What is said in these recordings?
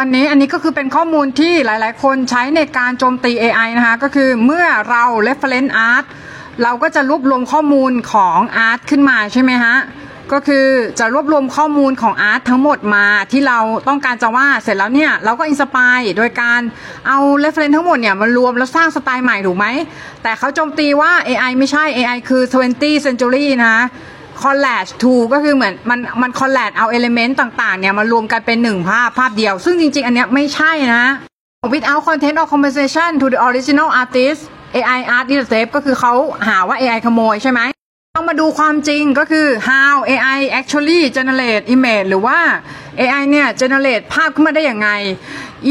อันนี้อันนี้ก็คือเป็นข้อมูลที่หลาย ๆ คนใช้ในการโจมตี AI นะคะ ก็คือเมื่อเรา reference art เราก็จะรวบรวมข้อมูลของ art ขึ้นมาใช่ไหมฮะ ก็คือจะรวบรวมข้อมูลของ art ทั้งหมดมาที่เราต้องการจะวาดเสร็จแล้วเนี่ย เราก็ inspire โดยการเอา reference ทั้งหมดเนี่ยมารวมแล้วสร้างสไตล์ใหม่ถูกไหม แต่เขาโจมตีว่า AI ไม่ใช่ AI คือ 20th century นะ collage tool ก็คือเหมือนมันมัน collage เอา element ต่างๆเนี่ยมารวมกันเป็นหนึ่งภาพภาพเดียว ซึ่งจริง ๆ อันเนี้ยไม่ใช่นะ without content or compensation to the original artist AI art is theft ก็คือเขาหาว่า AI ขโมยใช่ไหมต้องมาดูความจริงก็คือ how AI actually generate image หรือว่า AI เนี่ย generate ภาพขึ้นมาได้อย่างไง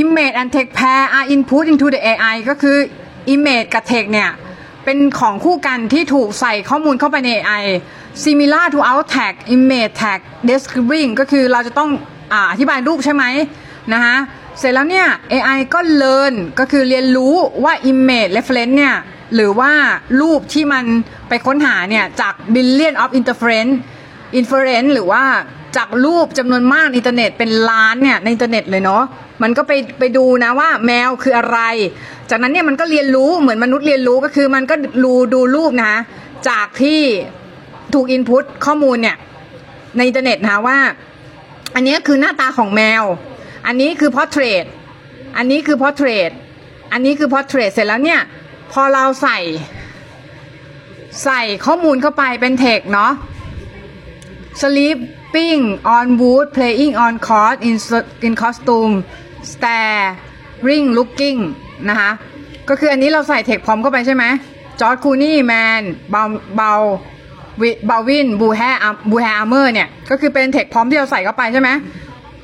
image and text pair are input into the AI ก็คือ image กับ text เนี่ย เป็นของคู่กันที่ถูกใส่ข้อมูลเข้าไปใน AI similar to out tag image tag describing ก็คือเราจะต้องอธิบายรูปใช่ไหมนะคะเสร็จแล้วเนี่ย AI ก็ learn ก็คือเรียนรู้ว่า image reference เนี่ยหรือว่ารูปที่มันไปค้นหาเนี่ยจาก billion of interference inference หรือว่าจากรูปจำนวนมากในอินเทอร์เน็ตเป็นล้านเนี่ยในอินเทอร์เน็ตเลยเนาะมันก็ไปไปดูนะว่าแมวคืออะไร จากนั้นเนี่ยมันก็เรียนรู้เหมือนมนุษย์เรียนรู้ก็คือมันก็ดูดูรูปนะจากที่ ถูกอินพุตข้อมูลเนี่ยในอินเทอร์เน็ตนะว่า อันนี้คือหน้าตาของแมว อันนี้คือ portrait อันนี้คือ portrait อันนี้คือ portrait เสร็จแล้วเนี่ย พอเราใส่ ใส่ข้อมูลเข้าไปเป็นเทคเนาะ sleeping on wood playing on cord in in costume staring looking นะคะก็คืออันนี้เราใส่เทคพร้อมเข้าไปใช่ไหมจอร์ดคูนี่แมนเบาเบา วิบาวินบูแฮบูแฮอาร์เมอร์เนี่ย ก็คือเป็นเทคพร้อมที่เราใส่เข้าไปใช่ไหม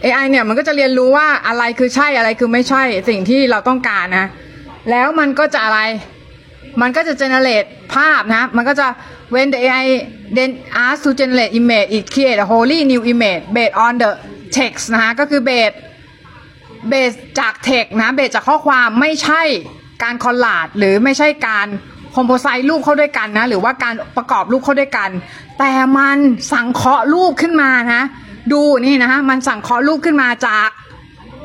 AI เนี่ยมันก็จะเรียนรู้ว่าอะไรคือใช่อะไรคือไม่ใช่สิ่งที่เราต้องการนะ แล้วมันก็จะอะไร มันก็จะ generate ภาพนะ มันก็จะ when the AI then ask to generate image it create a wholly new image based on the text นะฮะ ก็คือ based เบสจาก text นะ based จากข้อความไม่ใช่การ collage หรือไม่ใช่การ composite รูปเข้าด้วยกันนะ หรือว่าการประกอบรูปเข้าด้วยกัน แต่มันสังเคราะห์รูปขึ้นมานะ ดูนี่นะฮะมันสังเคราะห์รูปขึ้นมาจาก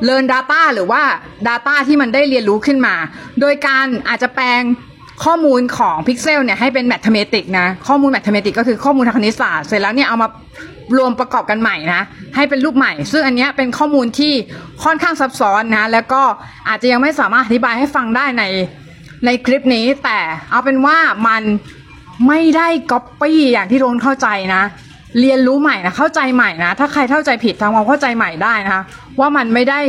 Learn Data หรือว่า Data ที่มันได้เรียนรู้ขึ้นมา โดยการอาจจะแปลงข้อมูลของพิกเซลเนี่ยให้เป็น Mathematic นะ ข้อมูล Mathematic ก็คือข้อมูลทางคณิตศาสตร์เสร็จแล้วเนี่ยเอามารวมประกอบกันใหม่นะ ให้เป็นรูปใหม่ ซึ่งอันนี้เป็นข้อมูลที่ค่อนข้างซับซ้อนนะ แล้วก็อาจจะยังไม่สามารถอธิบายให้ฟังได้ใน ในคลิปนี้แต่เอาเป็นว่ามันไม่ได้ก๊อปปี้อย่างที่โดนเข้าใจนะ เรียนรู้ใหม่นะเข้าใจใหม่นะ ถ้าใครเข้าใจผิดทำความเข้าใจใหม่ได้นะคะว่ามันไม่ได้